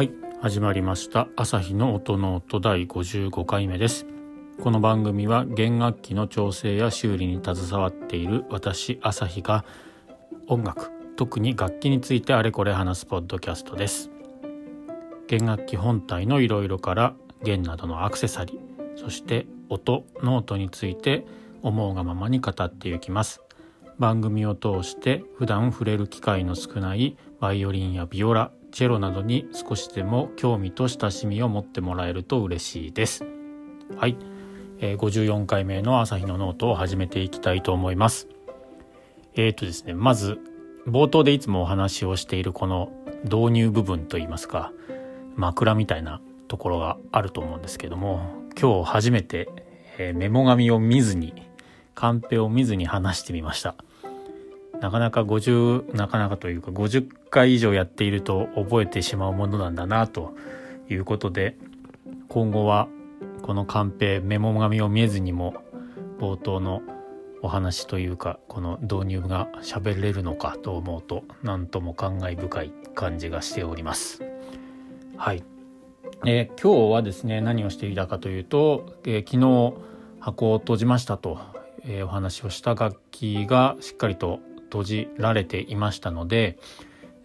はい始まりました。朝日の音ノート第55回目です。この番組は弦楽器の調整や修理に携わっている私朝日が音楽特に楽器についてあれこれ話すポッドキャストです。弦楽器本体のいろいろから弦などのアクセサリーそして音ノートについて思うがままに語っていきます。番組を通して普段触れる機会の少ないバイオリンやビオラチェロなどに少しでも興味と親しみを持ってもらえると嬉しいです。はい、えー、54回目の朝日のノートを始めていきたいと思います。えーとですねまず冒頭でいつもお話をしているこの導入部分といいますか枕みたいなところがあると思うんですけども今日初めて、えー、メモ紙を見ずにカンペを見ずに話してみました。なかなか50なかなかというか50回以上やっていると覚えてしまうものなんだなということで今後はこのカンペメモ紙を見えずにも冒頭のお話というかこの導入が喋れるのかと思うと何とも感慨深い感じがしております。はい、えー、今日はですね何をしていたかというと、えー、昨日箱を閉じましたと、えー、お話をした楽器がしっかりと閉じられていましたので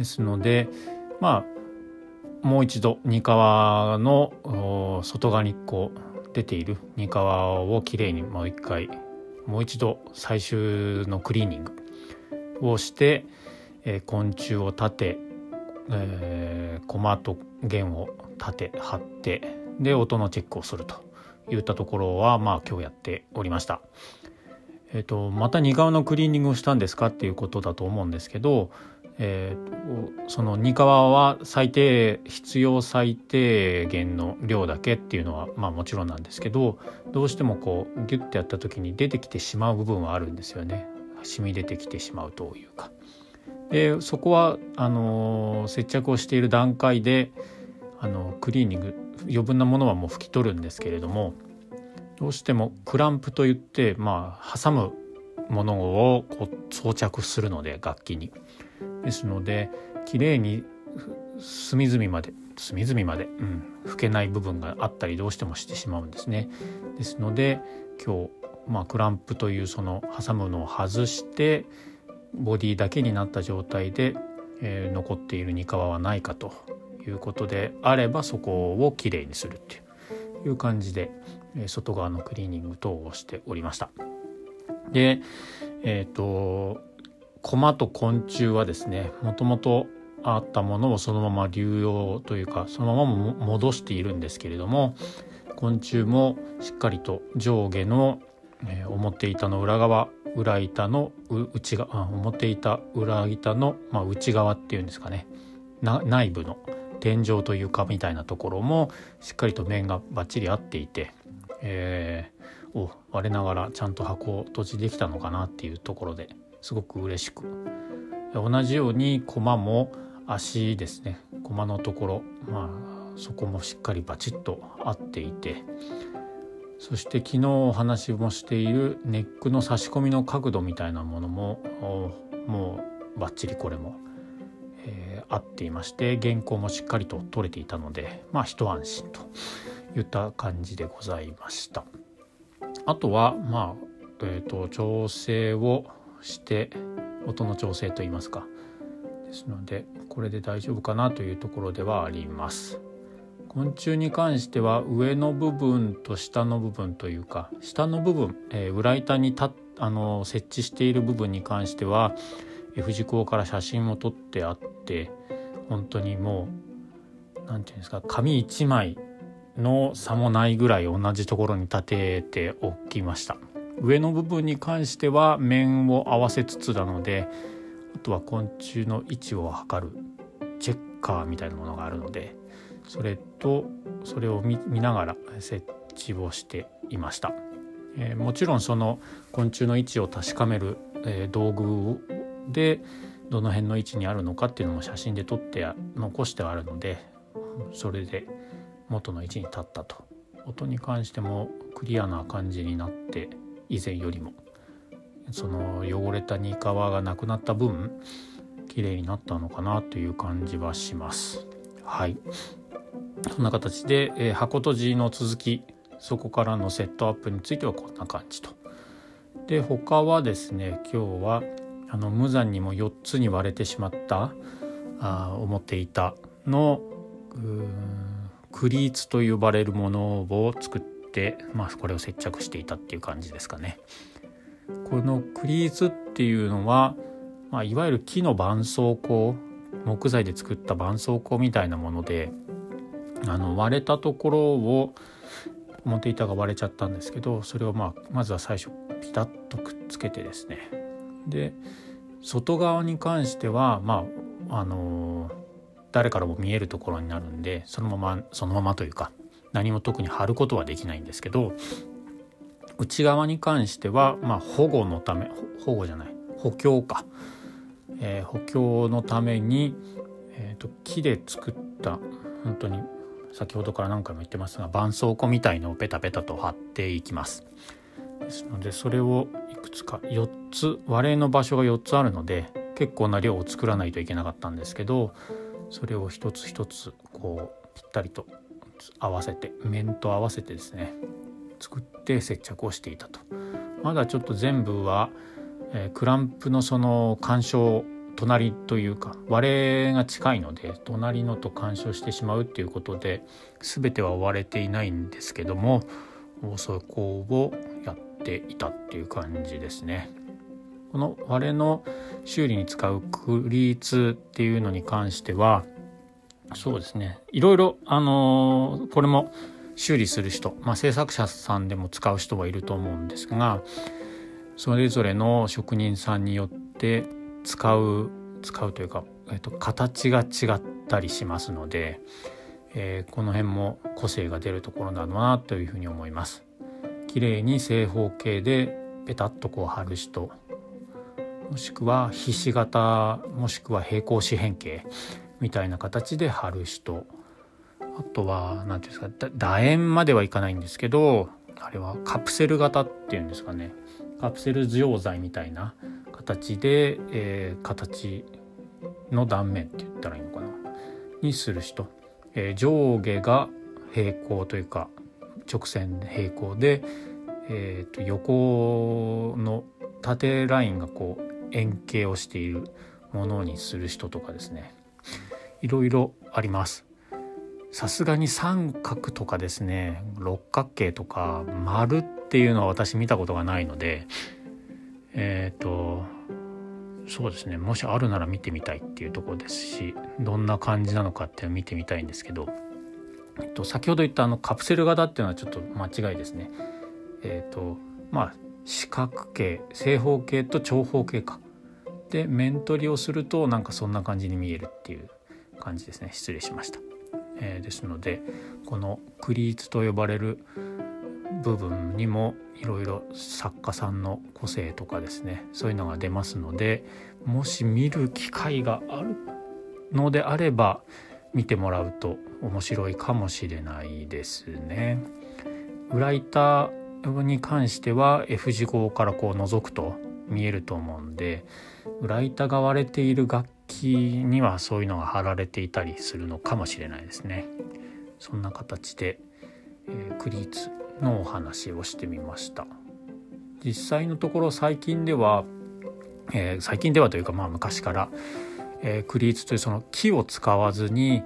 ですのでまあもう一度二川の外側にこう出ている二川をきれいにもう一回もう一度最終のクリーニングをして、えー、昆虫を立て、えー、コマと弦を立て貼ってで音のチェックをするといったところはまあ今日やっておりました。えーと、また2側のクリーニングをしたんですかっていうことだと思うんですけど、えーと、その2側は最低必要最低限の量だけっていうのはまあもちろんなんですけどどうしてもこうギュッてやった時に出てきてしまう部分はあるんですよね染み出てきてしまうというか。でそこはあの接着をしている段階であのクリーニング余分なものはもう拭き取るんですけれどもどうしてもクランプといってまあ挟むものをこう装着するので楽器に。ですので綺麗に隅々まで隅々まで、うん、拭けない部分があったりどうしてもしてしまうんですね。ですので今日、まあ、クランプというその挟むのを外してボディだけになった状態で、えー、残っている煮皮はないかということであればそこをきれいにするっていう感じでえ外側のクリーニング等をしておりました。でえっ、と駒と昆虫はですねもともとあったものをそのまま流用というかそのまま戻しているんですけれども昆虫もしっかりと上下の、えー、表板の裏側裏板の内側表板裏板の、まあ、内側っていうんですかね。内部の天井というかみたいなところもしっかりと面がバッチリ合っていてえー、お我ながらちゃんと箱を閉じできたのかなっていうところで。すごく嬉しく。同じように駒も足ですね。駒のところまあそこもしっかりバチッと合っていて。そして昨日お話もしているネックの差し込みの角度みたいなものももうバッチリこれも、えー、合っていまして原稿もしっかりと取れていたのでまあ一安心といった感じでございました。あとはまあえーと、調整をして音の調整といいますかですのでこれで大丈夫かなというところではあります。昆虫に関しては上の部分と下の部分というか下の部分、えー、裏板にたあの設置している部分に関しては、えー、藤子から写真を撮ってあって本当にもう何て言うんですか紙1枚の差もないぐらい同じところに立てておきました上の部分に関しては面を合わせつつなのであとは昆虫の位置を測るチェッカーみたいなものがあるのでそれとそれを見ながら設置をしていました、えー、もちろんその昆虫の位置を確かめる、えー、道具でどの辺の位置にあるのかっていうのも写真で撮って残してあるのでそれで元の位置に立ったと。音に関してもクリアな感じになって以前よりもその汚れた煮皮がなくなった分綺麗になったのかなという感じはします。はいそんな形で、えー、箱閉じの続きそこからのセットアップについてはこんな感じと。で他はですね今日はあの無残にも4つに割れてしまったあ思っていたのクリーツと呼ばれるものを作って、まあ、これを接着していたっていう感じですかね。このクリーツっていうのは、まあ、いわゆる木の絆創膏木材で作った絆創膏みたいなものであの割れたところを表板が割れちゃったんですけどそれをまあまずは最初ピタッとくっつけてですねで外側に関してはまああの誰からも見えるところになるんでそのままそのままというか何も特に貼ることはできないんですけど内側に関しては、まあ、保護のため保護じゃない補強か、えー、補強のために、えーと、木で作った本当に先ほどから何回も言ってますが絆創膏みたいのをペタペタと貼っていきます。ですのでそれをいくつか4つ割れの場所が4つあるので結構な量を作らないといけなかったんですけどそれを一つ一つこうぴったりと合わせて面と合わせてですね作って接着をしていたとまだちょっと全部は、えー、クランプのその干渉隣というか割れが近いので隣のと干渉してしまうっていうことで全ては割れていないんですけどもそこをやっていたっていう感じですね。この割れの修理に使うクリーツっていうのに関してはそうですねいろいろあのー、これも修理する人、まあ、制作者さんでも使う人はいると思うんですがそれぞれの職人さんによって使う使うというか、えっと、形が違ったりしますので、えー、この辺も個性が出るところなのかなというふうに思います。綺麗に正方形でペタッとこう貼る人もしくはひし形もしくは平行四辺形みたいな形で貼る人。あとは何ていうんですか楕円まではいかないんですけどあれはカプセル型っていうんですかね。カプセル溶剤みたいな形で、えー、形の断面って言ったらいいのかな。にする人、えー、上下が平行というか直線平行で、えー、と横の縦ラインがこう円形をしているものにする人とかですね。いろいろありますさすがに三角とかですね六角形とか丸っていうのは私見たことがないのでえっ、ー、とそうですねもしあるなら見てみたいっていうところですしどんな感じなのかっていうのを見てみたいんですけど、えっと、先ほど言ったあのカプセル型っていうのはちょっと間違いですね。えっ、ー、とまあ四角形正方形と長方形かで面取りをするとなんかそんな感じに見えるっていう感じですね失礼しました、えー、ですのでこのクリーツと呼ばれる部分にもいろいろ作家さんの個性とかですねそういうのが出ますのでもし見る機会があるのであれば見てもらうと面白いかもしれないですね。裏板に関しては F 字号からこう覗くと見えると思うんで裏板が割れている楽器にはそういうのが貼られていたりするのかもしれないですね。そんな形で、えー、クリーツのお話をしてみました。実際のところ最近では、えー、最近ではというかまあ昔から、えー、クリーツというその木を使わずに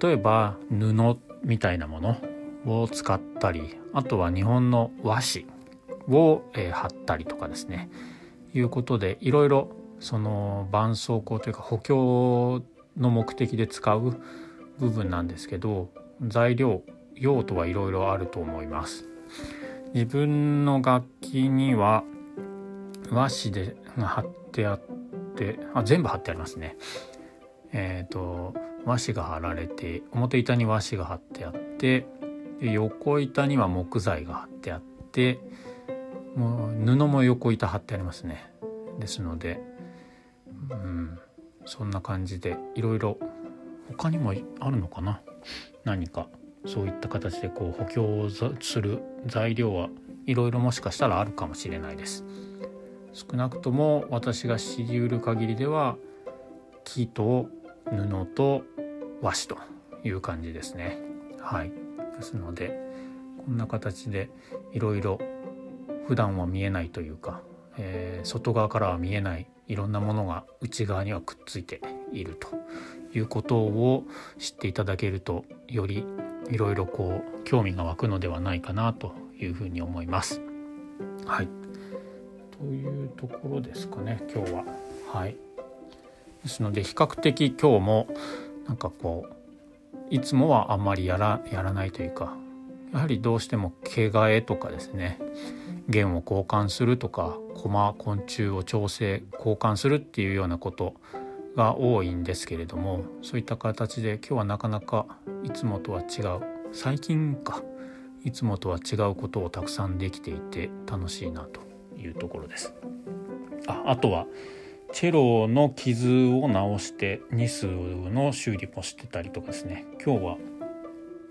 例えば布みたいなものを使ったりあとは日本の和紙を、えー、貼ったりとかですねいうことでいろいろその絆創膏というか補強の目的で使う部分なんですけど材料用途はいろいろあると思います。自分の楽器には和紙で貼ってあってあ全部貼ってありますね。え、ー、と和紙が貼られて表板に和紙が貼ってあってで横板には木材が貼ってあってもう布も横板貼ってありますね。ですのでうんそんな感じでいろいろ他にもあるのかな？何かそういった形でこう補強する材料はいろいろもしかしたらあるかもしれないです。少なくとも私が知りうる限りでは木と布と和紙という感じですね。はい、ですのでこんな形でいろいろ普段は見えないというか、えー、外側からは見えないいろんなものが内側にはくっついているということを知っていただけるとよりいろいろこう興味が湧くのではないかなというふうに思います。はいというところですかね今日は。はいですので比較的今日もなんかこういつもはあんまりやらやらないというかやはりどうしても毛替えとかですね弦を交換するとか駒昆虫を調整交換するっていうようなことが多いんですけれどもそういった形で今日はなかなかいつもとは違う最近かいつもとは違うことをたくさんできていて楽しいなというところです。ああとはチェロの傷を直してニスの修理もしてたりとかですね。今日は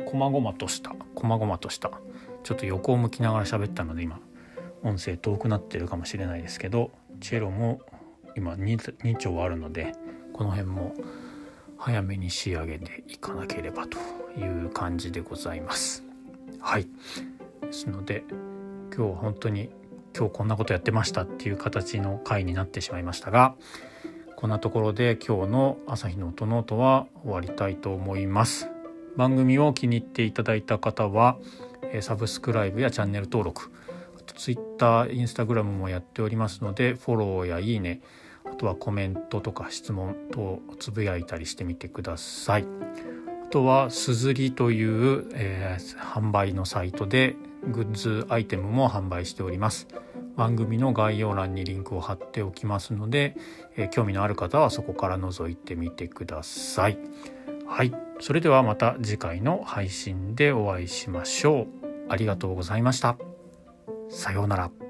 細々とした。細々とした。ちょっと横を向きながら喋ったので今音声遠くなってるかもしれないですけどチェロも今 2, 2丁あるのでこの辺も早めに仕上げていかなければという感じでございます。はいですので今日は本当に今日こんなことやってましたっていう形の回になってしまいましたがこんなところで今日の朝日の音ノートは終わりたいと思います番組を気に入っていただいた方はサブスクライブやチャンネル登録 Twitter、Instagram もやっておりますのでフォローやいいねあとはコメントとか質問等つぶやいたりしてみてください。あとはすずりという、えー、販売のサイトでグッズアイテムも販売しております。番組の概要欄にリンクを貼っておきますので、えー、興味のある方はそこから覗いてみてください。はい。それではまた次回の配信でお会いしましょう。ありがとうございました。さようなら。